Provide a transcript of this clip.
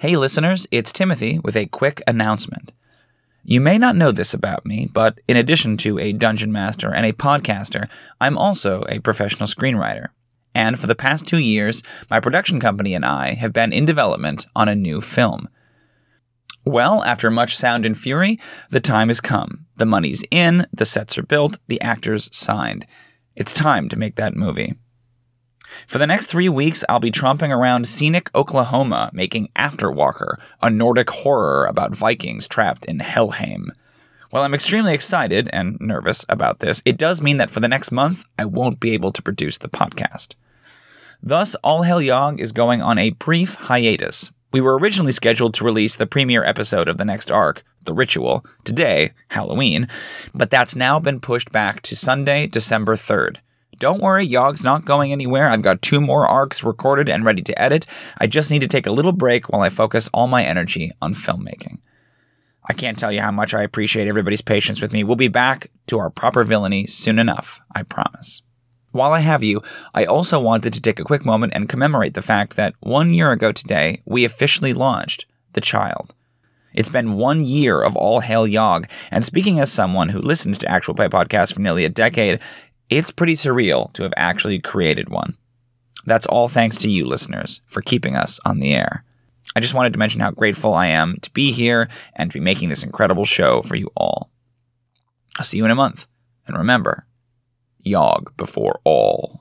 Hey, listeners, it's Timothy with a quick announcement. You may not know this about me, but in addition to a dungeon master and a podcaster, I'm also a professional screenwriter. And for the past two years, my production company and I have been in development on a new film. Well, after much sound and fury, the time has come. The money's in, the sets are built, the actors signed. It's time to make that movie. For the next three weeks, I'll be tromping around scenic Oklahoma making Afterwalker, a Nordic horror about Vikings trapped in Helheim. While I'm extremely excited and nervous about this, it does mean that for the next month, I won't be able to produce the podcast. Thus, All Hail Yog is going on a brief hiatus. We were originally scheduled to release the premiere episode of the next arc, The Ritual, today, Halloween, but that's now been pushed back to Sunday, December 3rd. Don't worry, Yog's not going anywhere. I've got two more arcs recorded and ready to edit. I just need to take a little break while I focus all my energy on filmmaking. I can't tell you how much I appreciate everybody's patience with me. We'll be back to our proper villainy soon enough, I promise. While I have you, I also wanted to take a quick moment and commemorate the fact that one year ago today, we officially launched The Child. It's been one year of All Hail Yog, and speaking as someone who listened to actual play podcasts for nearly a decade, it's pretty surreal to have actually created one. That's all thanks to you, listeners, for keeping us on the air. I just wanted to mention how grateful I am to be here and to be making this incredible show for you all. I'll see you in a month. And remember, Yog before all.